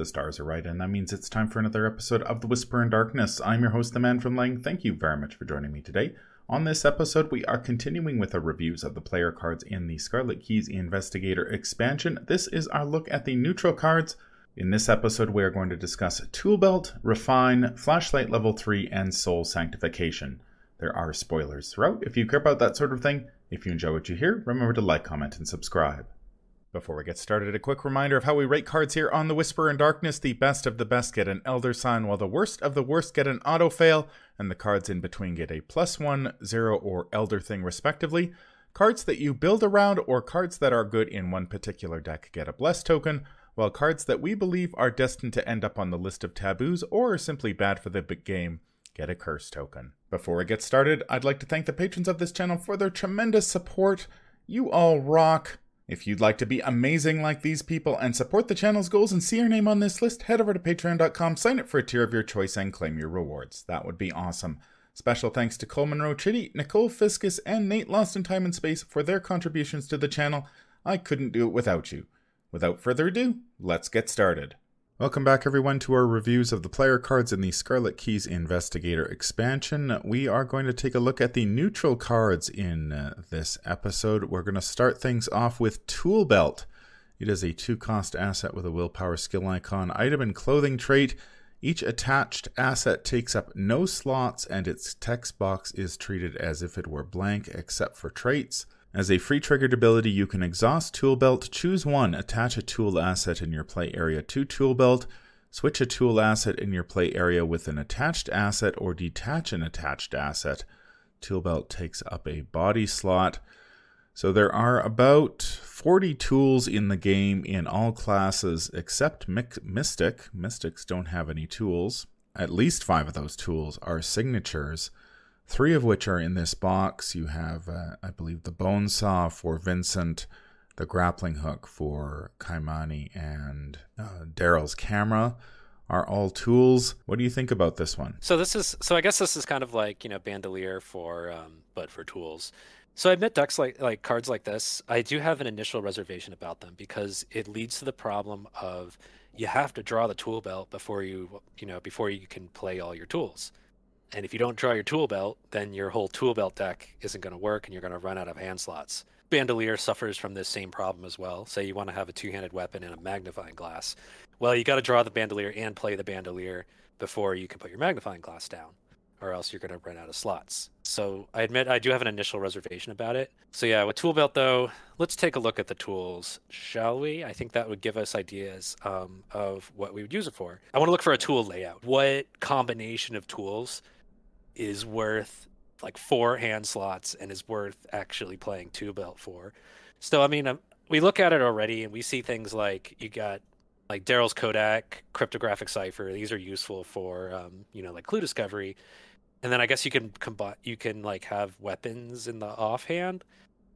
The stars are right, and that means it's time for another episode of The Whisper in Darkness. I'm your host, The Man from Leng. Thank you very much for joining me today. On this episode, we are continuing with our reviews of the player cards in the Scarlet Keys Investigator expansion. This is our look at the neutral cards. In this episode, we are going to discuss Tool Belt, Refine, Flashlight Level 3, and Soul Sanctification. There are spoilers throughout if you care about that sort of thing. If you enjoy what you hear, remember to like, comment, and subscribe. Before we get started, a quick reminder of how we rate cards here on The Whisper in Darkness. The best of the best get an Elder Sign, while the worst of the worst get an Auto Fail, and the cards in between get a plus one, zero, or Elder Thing, respectively. Cards that you build around or cards that are good in one particular deck get a Bless token, while cards that we believe are destined to end up on the list of taboos or are simply bad for the big game get a Curse token. Before we get started, I'd like to thank the patrons of this channel for their tremendous support. You all rock. If you'd like to be amazing like these people and support the channel's goals and see your name on this list, head over to patreon.com, sign up for a tier of your choice, and claim your rewards. That would be awesome. Special thanks to Cole Monroe Chitty, Nicole Fiscus, and Nate Lost in Time and Space for their contributions to the channel. I couldn't do it without you. Without further ado, let's get started. Welcome back, everyone, to our reviews of the player cards in the Scarlet Keys Investigator expansion. We are going to take a look at the neutral cards in uh, this episode. We're going to start things off with Tool Belt. It is a two cost asset with a willpower skill icon, item, and clothing trait. Each attached asset takes up no slots, and its text box is treated as if it were blank except for traits. As a free triggered ability, you can exhaust Tool Belt, choose one, attach a tool asset in your play area to Tool Belt, switch a tool asset in your play area with an attached asset, or detach an attached asset. Tool Belt takes up a body slot. So there are about 40 tools in the game in all classes except Mystic. Mystics don't have any tools. At least five of those tools are signatures three of which are in this box. You have, uh, I believe, the bone saw for Vincent, the grappling hook for Kymani, and uh, Darrell's camera are all tools. What do you think about this one? So this is so I guess this is kind of like you know bandolier for um, but for tools. So I admit decks like like cards like this, I do have an initial reservation about them because it leads to the problem of you have to draw the tool belt before you you know before you can play all your tools. And if you don't draw your tool belt, then your whole tool belt deck isn't going to work and you're going to run out of hand slots. Bandolier suffers from this same problem as well. Say you want to have a two handed weapon and a magnifying glass. Well, you got to draw the bandolier and play the bandolier before you can put your magnifying glass down or else you're going to run out of slots. So I admit I do have an initial reservation about it. So yeah, with tool belt though, let's take a look at the tools, shall we? I think that would give us ideas um, of what we would use it for. I want to look for a tool layout. What combination of tools is worth like four hand slots and is worth actually playing tool belt for. So I mean, um, we look at it already and we see things like you got like Darrell's Kodak, cryptographic cipher. These are useful for um, you know like clue discovery. And then I guess you can combine you can like have weapons in the offhand.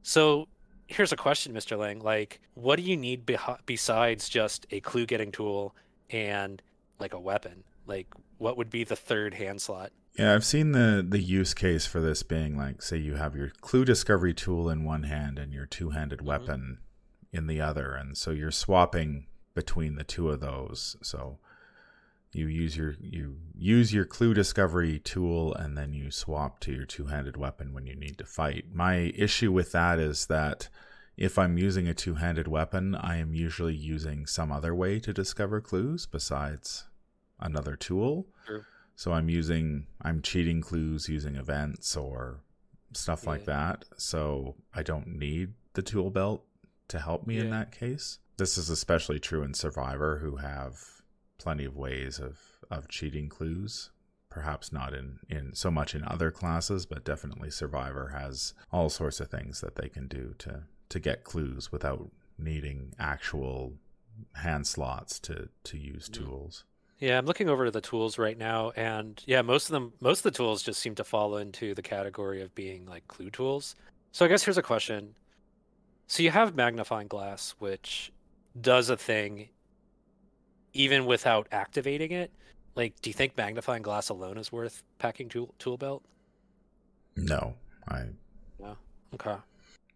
So here's a question, Mr. Leng. Like, what do you need be- besides just a clue getting tool and like a weapon? Like, what would be the third hand slot? Yeah, I've seen the the use case for this being like, say, you have your clue discovery tool in one hand and your two handed mm-hmm. weapon in the other, and so you're swapping between the two of those. So you use your you use your clue discovery tool and then you swap to your two handed weapon when you need to fight. My issue with that is that if I'm using a two handed weapon, I am usually using some other way to discover clues besides another tool. True. So I'm using I'm cheating clues using events or stuff yeah. like that. So I don't need the tool belt to help me yeah. in that case. This is especially true in Survivor who have plenty of ways of of cheating clues. Perhaps not in, in so much in other classes, but definitely Survivor has all sorts of things that they can do to to get clues without needing actual hand slots to to use tools. Yeah, I'm looking over the tools right now, and yeah, most of them, most of the tools just seem to fall into the category of being like clue tools. So I guess here's a question: So you have magnifying glass, which does a thing even without activating it. Like, do you think magnifying glass alone is worth packing tool tool belt? No, I. No. Okay.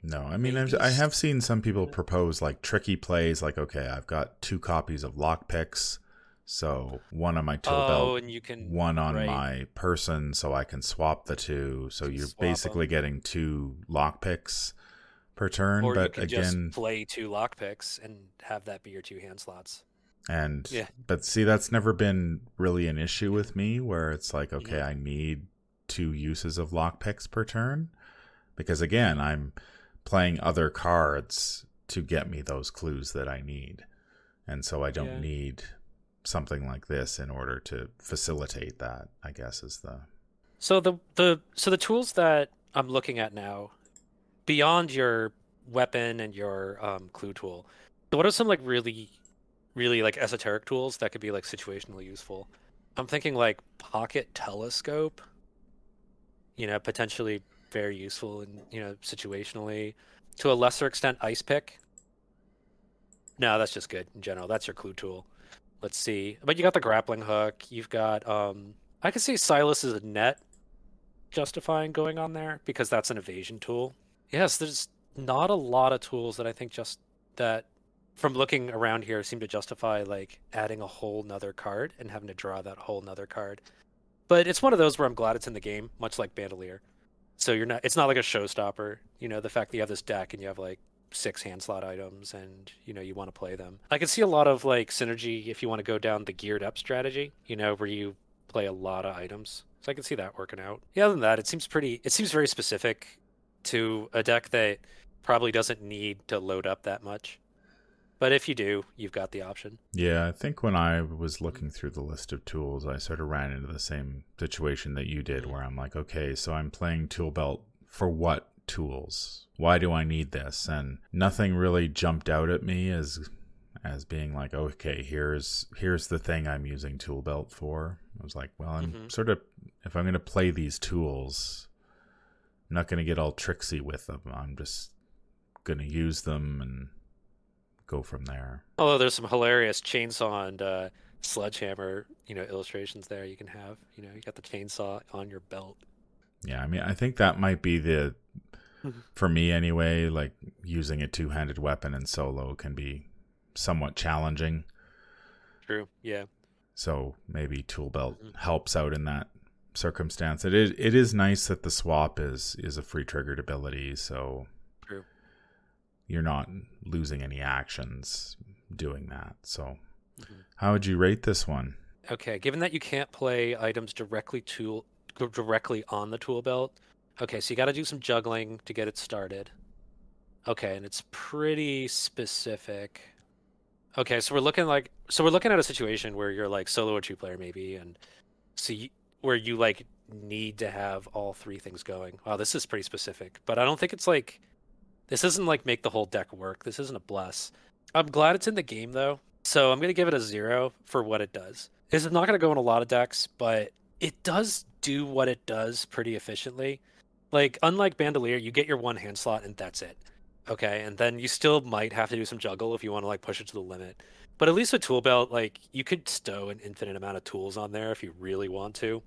No, I mean I've, I have seen some people propose like tricky plays, like okay, I've got two copies of lockpicks So one on my tool oh, belt, and you can one on right. my person, so I can swap the two. So you're Swap 'em. basically getting two lockpicks per turn. or you but again, just play two lockpicks and have that be your two hand slots. and Yeah. but see, that's never been really an issue with me. Where it's like, okay, Yeah. I need two uses of lockpicks per turn, because again, I'm playing other cards to get me those clues that I need, and so I don't Yeah. need something like this in order to facilitate that. I guess is the So the the so the tools that I'm looking at now, beyond your weapon and your um, clue tool, what are some like really, really like esoteric tools that could be like situationally useful? I'm thinking like pocket telescope. You know, potentially very useful and you know situationally. To a lesser extent, ice pick. No, that's just good in general. That's your clue tool. Let's see. But you got the grappling hook. You've got um. I can see Silas's a net justifying going on there because that's an evasion tool. Yes, there's not a lot of tools that I think just that from looking around here seem to justify like adding a whole nother card and having to draw that whole nother card. But it's one of those where I'm glad it's in the game, much like Bandolier. So you're not it's not like a showstopper. You know, the fact that you have this deck and you have like six hand slot items and you know you want to play them. I can see a lot of like synergy if you want to go down the geared up strategy, you know, where you play a lot of items. So I can see that working out. Yeah, other than that, it seems pretty it seems very specific to a deck that probably doesn't need to load up that much. But if you do, you've got the option. Yeah, I think when I was looking through the list of tools, I sort of ran into the same situation that you did, mm. where I'm like, okay, so I'm playing tool belt for what tools? Why do I need this? And nothing really jumped out at me as as being like, okay, here's here's the thing I'm using tool belt for. I was like, well, I'm Mhm. sort of if I'm going to play these tools, I'm not going to get all tricksy with them. I'm just going to use them and go from there. Although there's some hilarious chainsaw and uh, sledgehammer, you know, illustrations there you can have. You know, you got the chainsaw on your belt. Yeah, I mean, I think that might be the. For me anyway, like using a two handed weapon in solo can be somewhat challenging. True. Yeah. So maybe tool belt Mhm. helps out in that circumstance. It is it is nice that the swap is is a free triggered ability, so True. you're not losing any actions doing that. So Mhm. how would you rate this one? Okay, given that you can't play items directly to directly on the tool belt, okay, so you got to do some juggling to get it started. Okay, and it's pretty specific. Okay, so we're looking like so we're looking at a situation where you're like solo or two player maybe, and so you, where you like need to have all three things going. Wow, this is pretty specific, but I don't think it's like this isn't like make the whole deck work. This isn't a bless. I'm glad it's in the game though, so I'm gonna give it a zero for what it does. It's not gonna go in a lot of decks, but it does do what it does pretty efficiently. Like unlike Bandolier, you get your one hand slot and that's it. Okay, and then you still might have to do some juggle if you want to like push it to the limit. But at least with tool belt, like you could stow an infinite amount of tools on there if you really want to.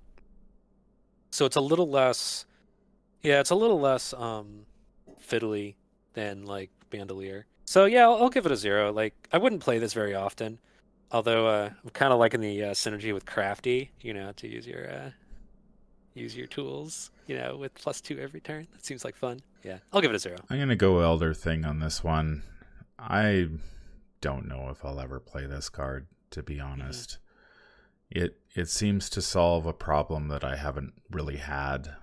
So it's a little less, yeah, it's a little less um fiddly than like Bandolier. So yeah, I'll, I'll give it a zero. Like I wouldn't play this very often, although uh, I'm kind of liking the uh, synergy with Crafty. You know, to use your uh, use your tools. You know, with plus two every turn. That seems like fun. Yeah, I'll give it a zero. I'm gonna go Elder Thing on this one. I don't know if I'll ever play this card, to be mm-hmm. honest. It it seems to solve a problem that I haven't really had.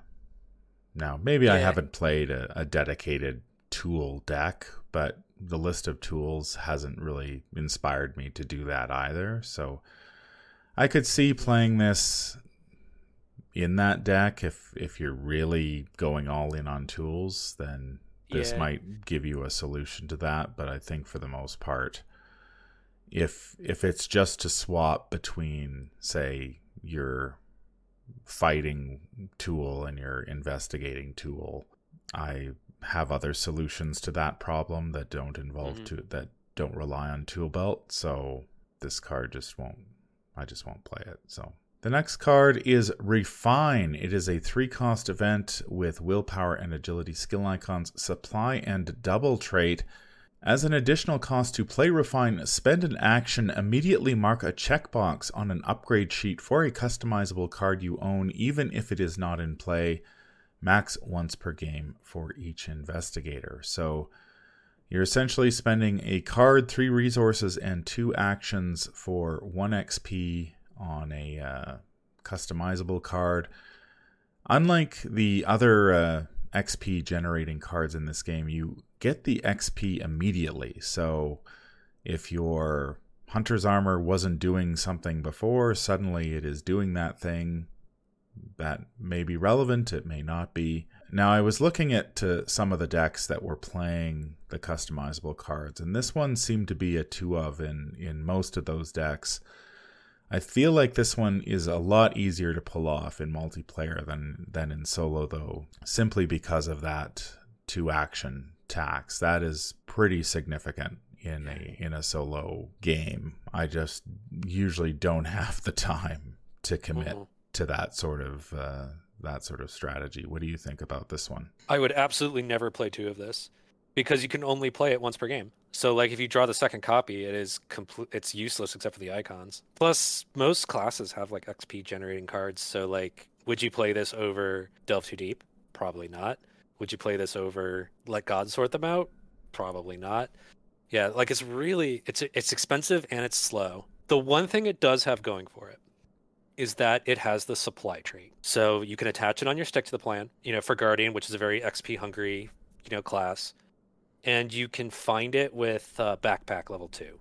Now, maybe I haven't played a, a dedicated tool deck, but the list of tools hasn't really inspired me to do that either. So I could see playing this in that deck if if you're really going all in on tools then this Yeah. might give you a solution to that but i think for the most part if if it's just to swap between say your fighting tool and your investigating tool i have other solutions to that problem that don't involve Mhm. to that don't rely on tool belt so this card just won't i just won't play it so the next card is Refine. It is a three cost event with willpower and agility skill icons, supply and double trait. As an additional cost to play Refine, spend an action, immediately mark a checkbox on an upgrade sheet for a customizable card you own, even if it is not in play. Max once per game for each investigator. So you're essentially spending a card, three resources, and two actions for one XP on a uh, customizable card. Unlike the other uh, XP generating cards in this game, you get the XP immediately. So if your hunter's armor wasn't doing something before, suddenly it is doing that thing. That may be relevant, it may not be. Now, I was looking at uh, some of the decks that were playing the customizable cards, and this one seemed to be a two of in, in most of those decks. I feel like this one is a lot easier to pull off in multiplayer than than in solo though, simply because of that two action tax. That is pretty significant in a in a solo game. I just usually don't have the time to commit mm-hmm. to that sort of uh, that sort of strategy. What do you think about this one? I would absolutely never play two of this because you can only play it once per game. So like if you draw the second copy, it is complete it's useless except for the icons. Plus most classes have like XP generating cards, so like would you play this over Delve Too Deep? Probably not. Would you play this over Let God Sort Them Out? Probably not. Yeah, like it's really it's it's expensive and it's slow. The one thing it does have going for it is that it has the supply trait. So you can attach it on your stick to the plan, you know, for Guardian, which is a very XP hungry, you know, class and you can find it with uh, backpack level two.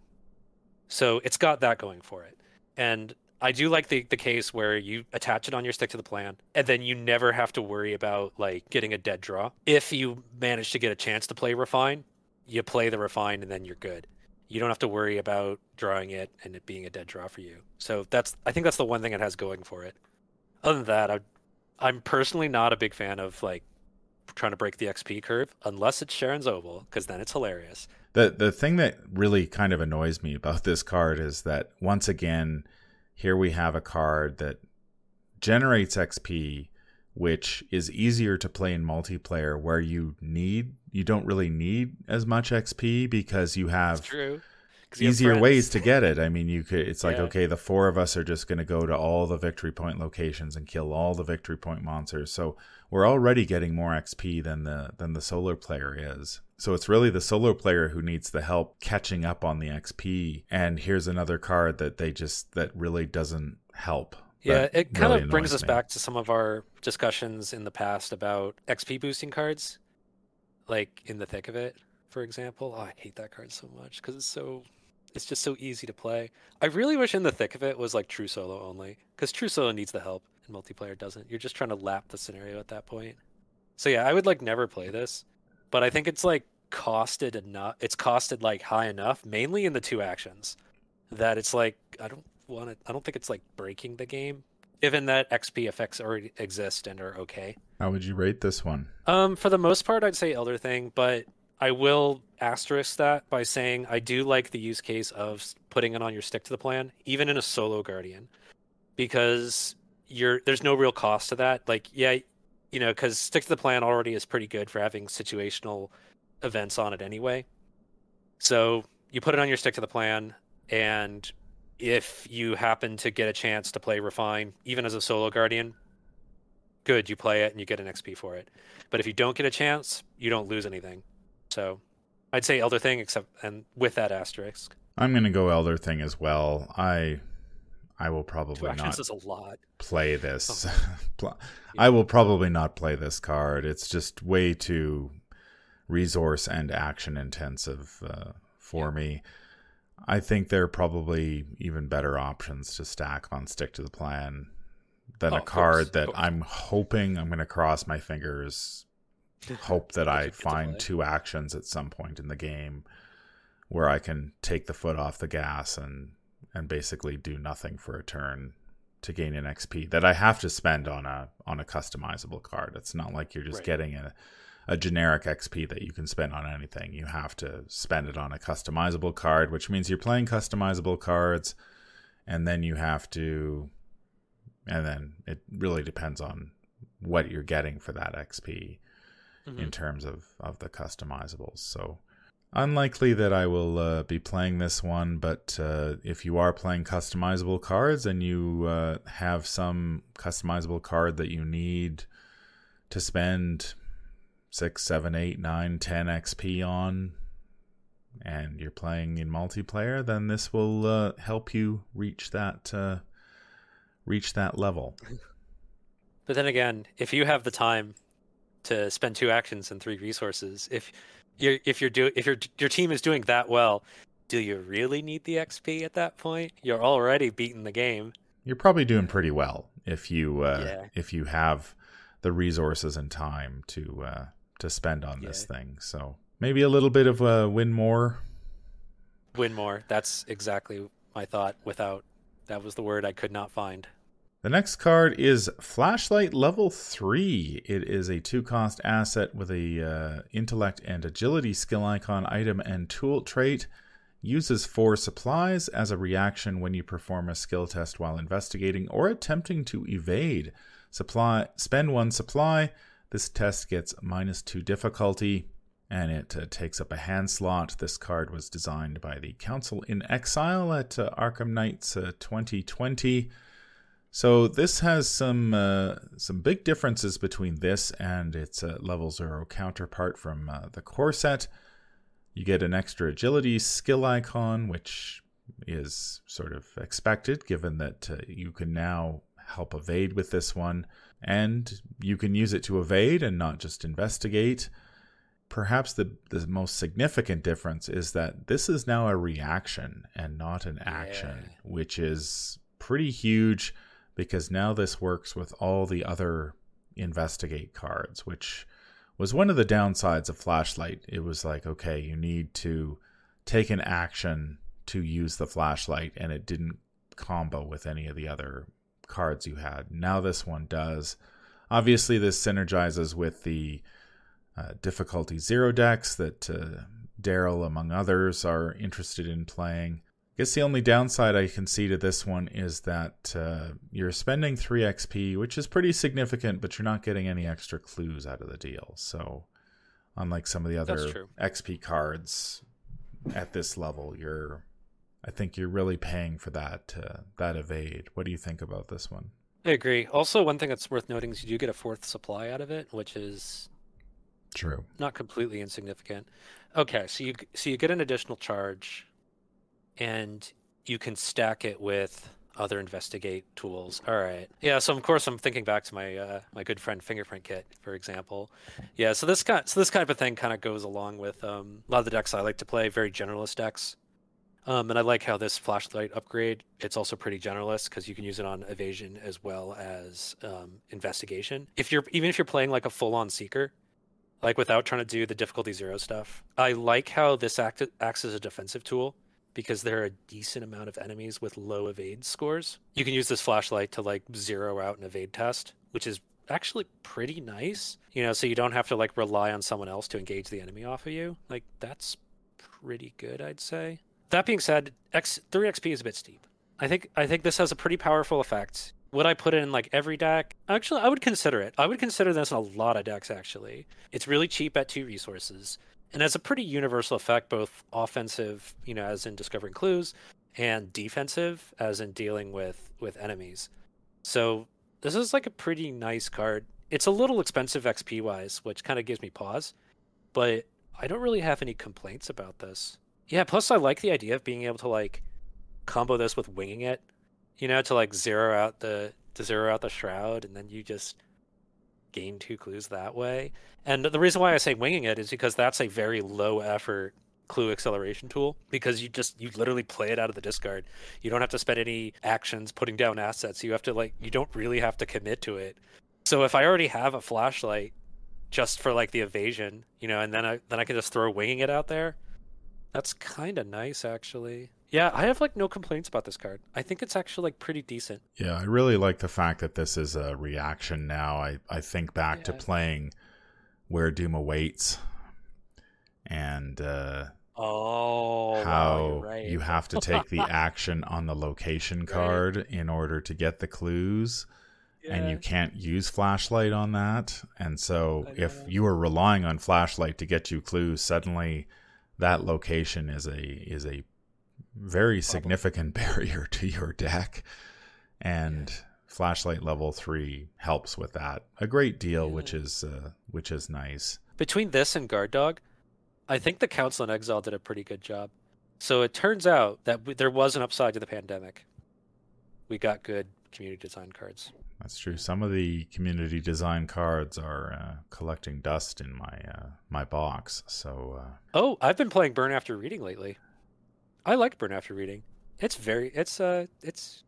So it's got that going for it. And I do like the, the case where you attach it on your stick to the plan, and then you never have to worry about like getting a dead draw. If you manage to get a chance to play refine, you play the refine, and then you're good. You don't have to worry about drawing it and it being a dead draw for you. So that's I think that's the one thing it has going for it. Other than that, I, I'm personally not a big fan of like trying to break the XP curve unless it's Charon's Obol, because then it's hilarious. The the thing that really kind of annoys me about this card is that once again, here we have a card that generates XP, which is easier to play in multiplayer where you need you don't really need as much XP because you have true easier ways to get it. I mean, you could. It's like yeah. okay, the four of us are just going to go to all the victory point locations and kill all the victory point monsters. So we're already getting more XP than the than the solo player is. So it's really the solo player who needs the help catching up on the XP. And here's another card that they just that really doesn't help. Yeah, it kind really of brings us me. back to some of our discussions in the past about XP boosting cards, like in the thick of it, for example. Oh, I hate that card so much because it's so it's just so easy to play. I really wish in the thick of it was like true solo only, because true solo needs the help and multiplayer doesn't. You're just trying to lap the scenario at that point. So yeah, I would like never play this, but I think it's like costed enough. It's costed like high enough, mainly in the two actions, that it's like I don't want to. I don't think it's like breaking the game, given that XP effects already exist and are okay. How would you rate this one? Um, for the most part, I'd say Elder Thing, but I will asterisk that by saying I do like the use case of putting it on your stick to the plan, even in a solo guardian, because you're there's no real cost to that. Like, yeah, you know, because stick to the plan already is pretty good for having situational events on it anyway. So you put it on your stick to the plan, and if you happen to get a chance to play refine, even as a solo guardian, good, you play it and you get an XP for it. But if you don't get a chance, you don't lose anything. So I'd say Elder Thing, except and with that asterisk. I'm gonna go Elder Thing as well. I I will probably not is a lot. play this. Oh. I will probably not play this card. It's just way too resource and action intensive uh, for me. I think there are probably even better options to stack on Stick to the Plan than oh, a card that I'm hoping I'm going to cross my fingers hope that I find two actions at some point in the game where I can take the foot off the gas and and basically do nothing for a turn to gain an XP that I have to spend on a on a customizable card. It's not like you're just right. getting a a generic XP that you can spend on anything. You have to spend it on a customizable card, which means you're playing customizable cards and then you have to and then it really depends on what you're getting for that XP mm-hmm. in terms of of the customizables. So Unlikely that I will uh, be playing this one, but uh, if you are playing customizable cards and you uh, have some customizable card that you need to spend six, seven, eight, nine, ten XP on, and you're playing in multiplayer, then this will uh, help you reach that uh, reach that level. But then again, if you have the time to spend two actions and three resources, if you're if you're do if your your team is doing that well, do you really need the XP at that point? You're already beating the game. You're probably doing pretty well if you uh, yeah. if you have the resources and time to uh, to spend on yeah. this thing. So maybe a little bit of a win more. Win more. That's exactly my thought. Without that was the word I could not find. The next card is Flashlight Level 3. It is a two cost asset with a uh, intellect and agility skill icon, item, and tool trait. Uses four supplies as a reaction when you perform a skill test while investigating or attempting to evade. Supply spend one supply. This test gets minus two difficulty and it uh, takes up a hand slot. This card was designed by the Council in Exile at uh, Arkham Nights 2020. So this has some uh, some big differences between this and its uh, level zero counterpart from uh, the core set. You get an extra agility skill icon, which is sort of expected given that uh, you can now help evade with this one, and you can use it to evade and not just investigate. Perhaps the, the most significant difference is that this is now a reaction and not an action, yeah. which is pretty huge because now this works with all the other investigate cards, which was one of the downsides of Flashlight. It was like, okay, you need to take an action to use the flashlight, and it didn't combo with any of the other cards you had. Now this one does. Obviously, this synergizes with the uh, difficulty zero decks that uh, Darrell, among others, are interested in playing guess the only downside I can see to this one is that uh, you're spending 3 XP, which is pretty significant, but you're not getting any extra clues out of the deal. So, unlike some of the other XP cards at this level, you're I think you're really paying for that uh, that evade. What do you think about this one? I agree. Also, one thing that's worth noting is you do get a fourth supply out of it, which is true, not completely insignificant. Okay, so you so you get an additional charge and you can stack it with other investigate tools. All right. Yeah. So of course I'm thinking back to my uh, my good friend Fingerprint Kit, for example. Yeah. So this kind so this kind of thing kind of goes along with um, a lot of the decks I like to play, very generalist decks. Um, and I like how this flashlight upgrade. It's also pretty generalist because you can use it on evasion as well as um, investigation. If you're even if you're playing like a full on seeker, like without trying to do the difficulty zero stuff, I like how this act, acts as a defensive tool because there are a decent amount of enemies with low evade scores. You can use this flashlight to like zero out an evade test, which is actually pretty nice. You know, so you don't have to like rely on someone else to engage the enemy off of you. Like that's pretty good, I'd say. That being said, X 3XP is a bit steep. I think I think this has a pretty powerful effect. Would I put it in like every deck? Actually, I would consider it. I would consider this in a lot of decks actually. It's really cheap at two resources and has a pretty universal effect, both offensive, you know, as in discovering clues, and defensive, as in dealing with with enemies. So this is like a pretty nice card. It's a little expensive XP wise, which kind of gives me pause, but I don't really have any complaints about this. Yeah, plus I like the idea of being able to like combo this with winging it, you know, to like zero out the to zero out the shroud, and then you just gain two clues that way. And the reason why I say winging it is because that's a very low effort clue acceleration tool because you just you literally play it out of the discard. You don't have to spend any actions putting down assets. You have to like you don't really have to commit to it. So if I already have a flashlight just for like the evasion, you know, and then I then I can just throw winging it out there. That's kind of nice actually. Yeah, I have like no complaints about this card. I think it's actually like pretty decent. Yeah, I really like the fact that this is a reaction now. I, I think back yeah. to playing Where Doom Awaits and uh Oh, how wow, right. you have to take the action on the location card right. in order to get the clues. Yeah. And you can't use flashlight on that. And so if you are relying on flashlight to get you clues, suddenly that location is a is a very significant barrier to your deck, and flashlight level three helps with that a great deal, Yeah. which is uh, which is nice. Between this and Guard Dog, I think the Council in Exile did a pretty good job. So it turns out that w- there was an upside to the pandemic. We got good community design cards. That's true. Some of the community design cards are uh, collecting dust in my uh, my box. So uh, Oh, I've been playing Burn After Reading lately. I like Burn After Reading. It's very it's uh it's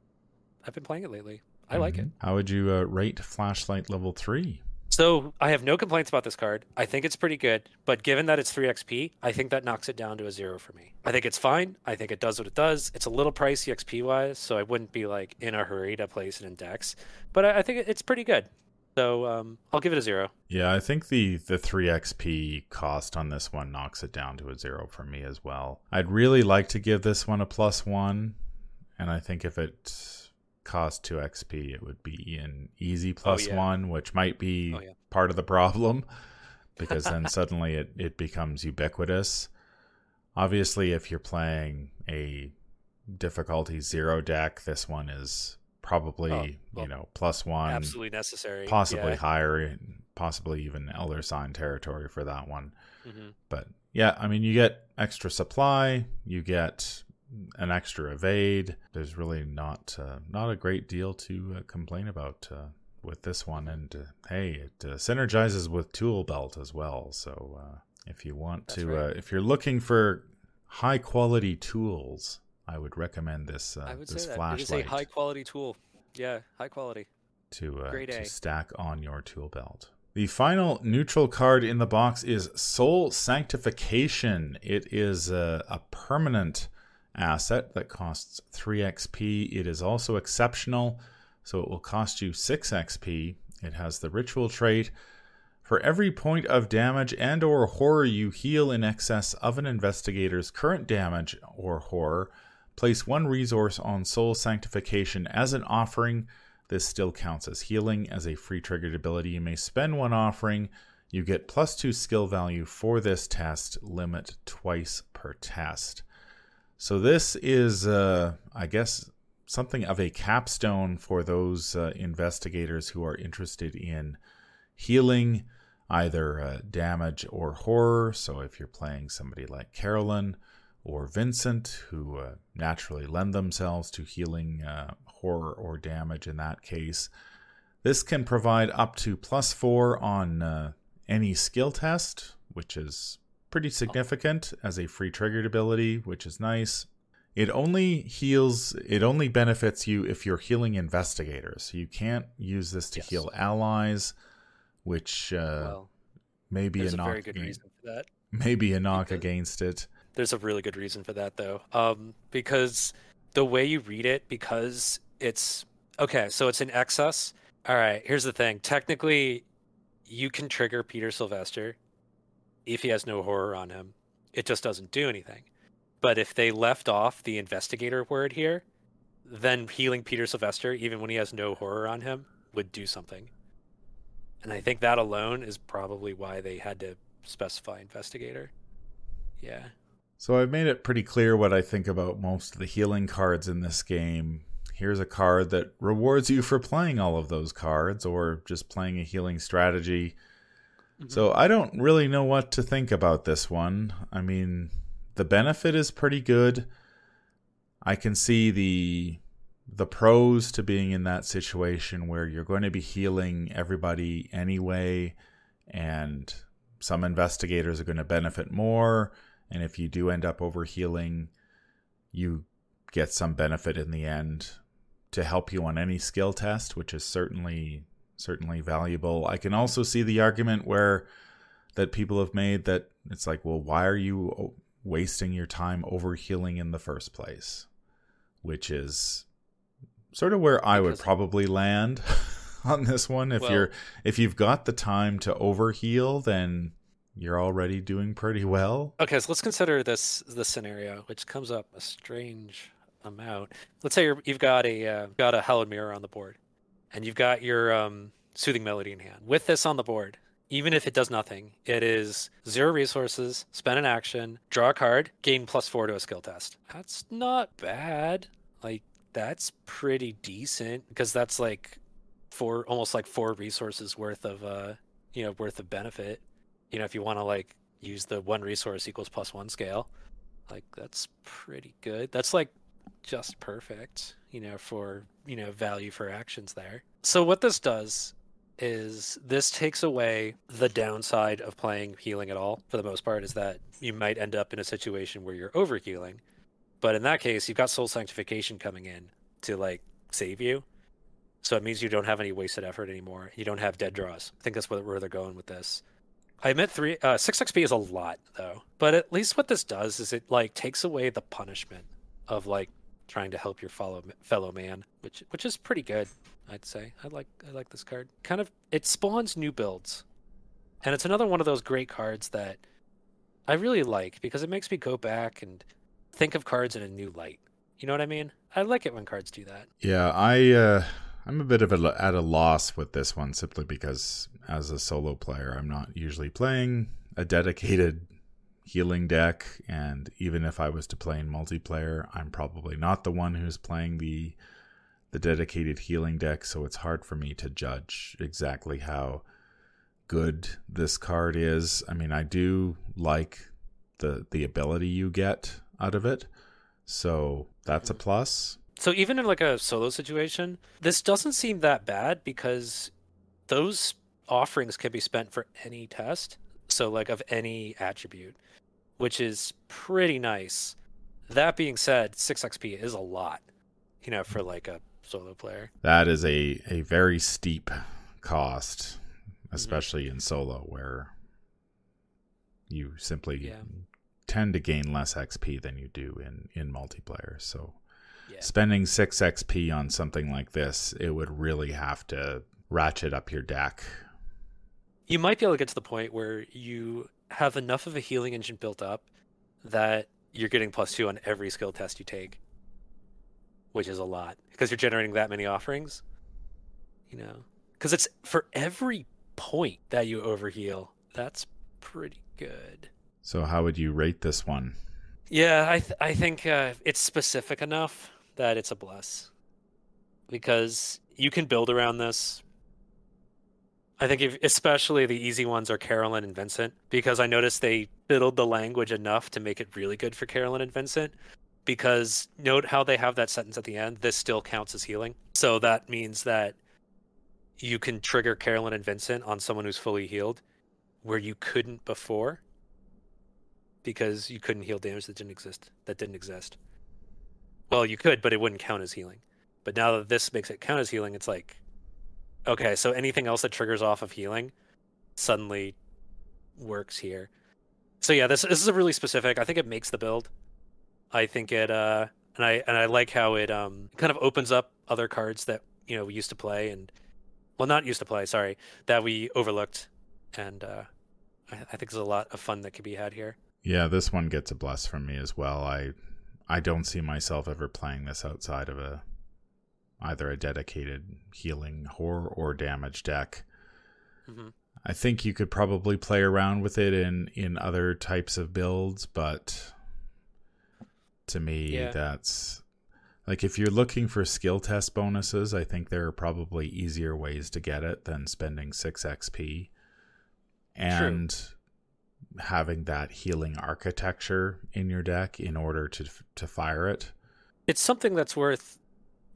I've been playing it lately. I like it. mhm. How would you uh, rate Flashlight level three? So I have no complaints about this card. I think it's pretty good, but given that it's 3 XP, I think that knocks it down to a zero for me. I think it's fine. I think it does what it does. It's a little pricey XP wise, so I wouldn't be like in a hurry to place it in decks. But I, I think it's pretty good. So um, I'll give it a zero. Yeah, I think the the three XP cost on this one knocks it down to a zero for me as well. I'd really like to give this one a plus one, and I think if it cost two XP, it would be an easy plus yeah. one, which might be Oh, yeah. part of the problem because then suddenly it, it becomes ubiquitous. Obviously, if you're playing a difficulty zero deck, this one is probably Oh, well, you know plus one Absolutely necessary. possibly Yeah. higher, possibly even Elder Sign territory for that one. Mhm. But yeah, I mean, you get extra supply, you get an extra evade. There's really not uh, not a great deal to uh, complain about uh, with this one. And uh, hey, it uh, synergizes with Tool Belt as well. So uh, if you want That's to, right. uh, if you're looking for high quality tools, I would recommend this uh, I would this say that. Flashlight is a high quality tool. Yeah, high quality. to, uh, to stack on your tool belt. The final neutral card in the box is Soul Sanctification. It is a, a permanent asset that costs 3 XP. It is also exceptional, so it will cost you 6 XP. It has the ritual trait. For every point of damage and or horror you heal in excess of an investigator's current damage or horror, place one resource on Soul Sanctification as an offering. This still counts as healing as a free triggered ability. You may spend one offering. You get plus two skill value for this test, limit twice per test. So this is, uh, I guess, something of a capstone for those uh, investigators who are interested in healing either uh, damage or horror. So if you're playing somebody like Carolyn or Vincent, who uh, naturally lend themselves to healing uh, horror or damage in that case, this can provide up to plus four on uh, any skill test, which is pretty significant as a free triggered ability, which is nice. It only heals, it only benefits you if you're healing investigators. You can't use this to Yes. heal allies, which uh, well, may be a a knock, very good reason for that. maybe a knock against it. There's a really good reason for that though. Um, because the way you read it, because it's okay, so it's in excess. All right, here's the thing. Technically, you can trigger Peter Sylvester if he has no horror on him. It just doesn't do anything. But if they left off the investigator word here, then healing Peter Sylvester, even when he has no horror on him, would do something. And I think that alone is probably why they had to specify investigator. Yeah. So I've made it pretty clear what I think about most of the healing cards in this game. Here's a card that rewards you for playing all of those cards or just playing a healing strategy. Mm-hmm. So I don't really know what to think about this one. I mean, the benefit is pretty good. I can see the the pros to being in that situation where you're going to be healing everybody anyway and some investigators are going to benefit more and if you do end up overhealing you get some benefit in the end to help you on any skill test which is certainly certainly valuable. I can also see the argument where that people have made that it's like well why are you wasting your time overhealing in the first place? Which is sort of where i would probably land on this one. If Well- you're if you've got the time to overheal then you're already doing pretty well Okay, so let's consider this this scenario, which comes up a strange amount. Let's say you're, you've got a uh, got a hallowed mirror on the board, and you've got your um, soothing melody in hand. With this on the board, even if it does nothing, it is zero resources, spend an action, draw a card, gain plus four to a skill test. That's not bad. Like that's pretty decent because that's like four almost like four resources worth of uh you know worth of benefit. You know, if you want to like use the one resource equals plus one scale, like that's pretty good. That's like just perfect, you know, for you know value for actions there. So what this does is this takes away the downside of playing healing at all for the most part is that you might end up in a situation where you're over healing but in that case you've got soul sanctification coming in to like save you. So it means you don't have any wasted effort anymore. You don't have dead draws. I think that's where they're going with this i admit three uh, 6 xp is a lot though but at least what this does is it like takes away the punishment of like trying to help your fellow fellow man, which which is pretty good, I'd say. I like I like this card. Kind of it spawns new builds, and it's another one of those great cards that I really like because it makes me go back and think of cards in a new light. You know what I mean? I like it when cards do that. Yeah, I uh, I'm a bit of a, at a loss with this one simply because as a solo player, I'm not usually playing a dedicated healing deck, and even if I was to play in multiplayer, I'm probably not the one who's playing the the dedicated healing deck, so it's hard for me to judge exactly how good this card is. I mean, I do like the the ability you get out of it. So that's a plus. So even in like a solo situation, this doesn't seem that bad because those offerings can be spent for any test. So like of any attribute which is pretty nice. That being said, 6 XP is a lot, you know, for like a solo player. That is a, a very steep cost, especially mm-hmm. in solo, where you simply yeah. tend to gain less XP than you do in, in multiplayer. So yeah. spending 6 XP on something like this, it would really have to ratchet up your deck. You might be able to get to the point where you have enough of a healing engine built up that you're getting plus two on every skill test you take, which is a lot because you're generating that many offerings. You know, because it's for every point that you overheal. That's pretty good. So, how would you rate this one? Yeah, I th- I think uh, it's specific enough that it's a bless because you can build around this I think if, especially the easy ones are Carolyn and Vincent because I noticed they fiddled the language enough to make it really good for Carolyn and Vincent. Because note how they have that sentence at the end. This still counts as healing, so that means that you can trigger Carolyn and Vincent on someone who's fully healed, where you couldn't before, because you couldn't heal damage that didn't exist. That didn't exist. Well, you could, but it wouldn't count as healing. But now that this makes it count as healing, it's like Okay, so anything else that triggers off of healing suddenly works here. So yeah, this this is a really specific. I think it makes the build. I think it uh and I and I like how it um kind of opens up other cards that, you know, we used to play and well not used to play, sorry, that we overlooked. And uh I, I think there's a lot of fun that could be had here. Yeah, this one gets a bless from me as well. I I don't see myself ever playing this outside of a either a dedicated healing horror or damage deck. Mm-hmm. I think you could probably play around with it in in other types of builds, but to me yeah. that's like if you're looking for skill test bonuses, I think there are probably easier ways to get it than spending 6 XP and True. Having that healing architecture in your deck in order to to fire it. It's something that's worth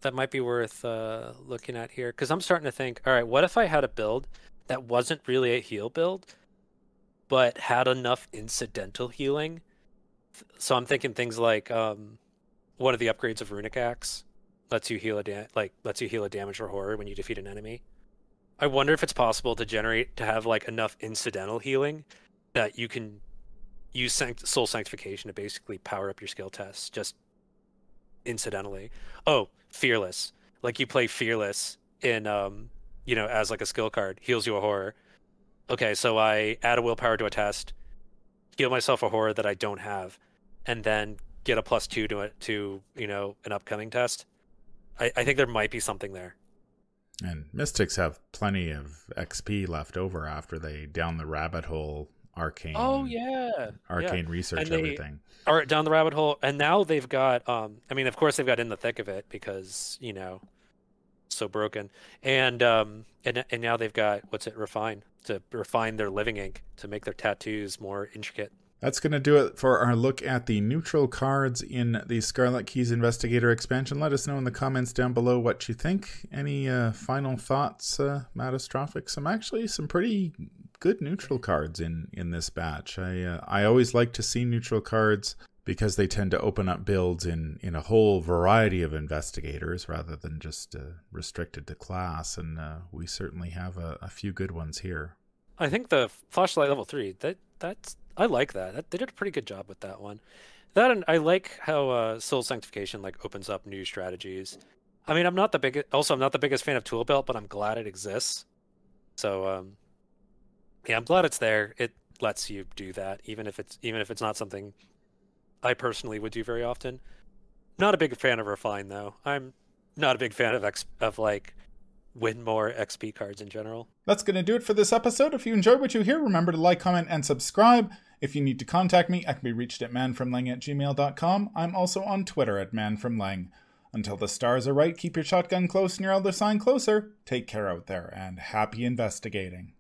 that might be worth uh, looking at here because I'm starting to think, all right, what if I had a build that wasn't really a heal build, but had enough incidental healing? So I'm thinking things like um, one of the upgrades of Runic Axe lets you heal a da- like lets you heal a damage or horror when you defeat an enemy. I wonder if it's possible to generate to have like enough incidental healing that you can use sanct- soul sanctification to basically power up your skill tests just incidentally. Oh, fearless. Like you play fearless in um, you know, as like a skill card, heals you a horror. Okay, so I add a willpower to a test, heal myself a horror that I don't have, and then get a plus two to it to, you know, an upcoming test. I, I think there might be something there. And Mystics have plenty of XP left over after they down the rabbit hole arcane. Oh yeah, arcane yeah. research everything. Or down the rabbit hole, and now they've got. Um, I mean, of course they've got in the thick of it because you know, so broken, and um, and and now they've got what's it refine to refine their living ink to make their tattoos more intricate. That's going to do it for our look at the neutral cards in the Scarlet Keys Investigator expansion. Let us know in the comments down below what you think. Any uh, final thoughts, uh, Mattastrophic? Some actually some pretty good neutral cards in in this batch. I uh, I always like to see neutral cards because they tend to open up builds in in a whole variety of investigators rather than just uh, restricted to class. And uh, we certainly have a, a few good ones here. I think the flashlight level three that that's I like that. that. They did a pretty good job with that one. That and I like how uh, Soul Sanctification like opens up new strategies. I mean, I'm not the biggest. Also, I'm not the biggest fan of Tool Belt, but I'm glad it exists. So, um, yeah, I'm glad it's there. It lets you do that, even if it's even if it's not something I personally would do very often. Not a big fan of Refine though. I'm not a big fan of X of like win more XP cards in general. That's going to do it for this episode. If you enjoyed what you hear, remember to like, comment, and subscribe. If you need to contact me, I can be reached at manfromleng at gmail.com. I'm also on Twitter at manfromleng. Until the stars are right, keep your shotgun close and your elder sign closer. Take care out there, and happy investigating.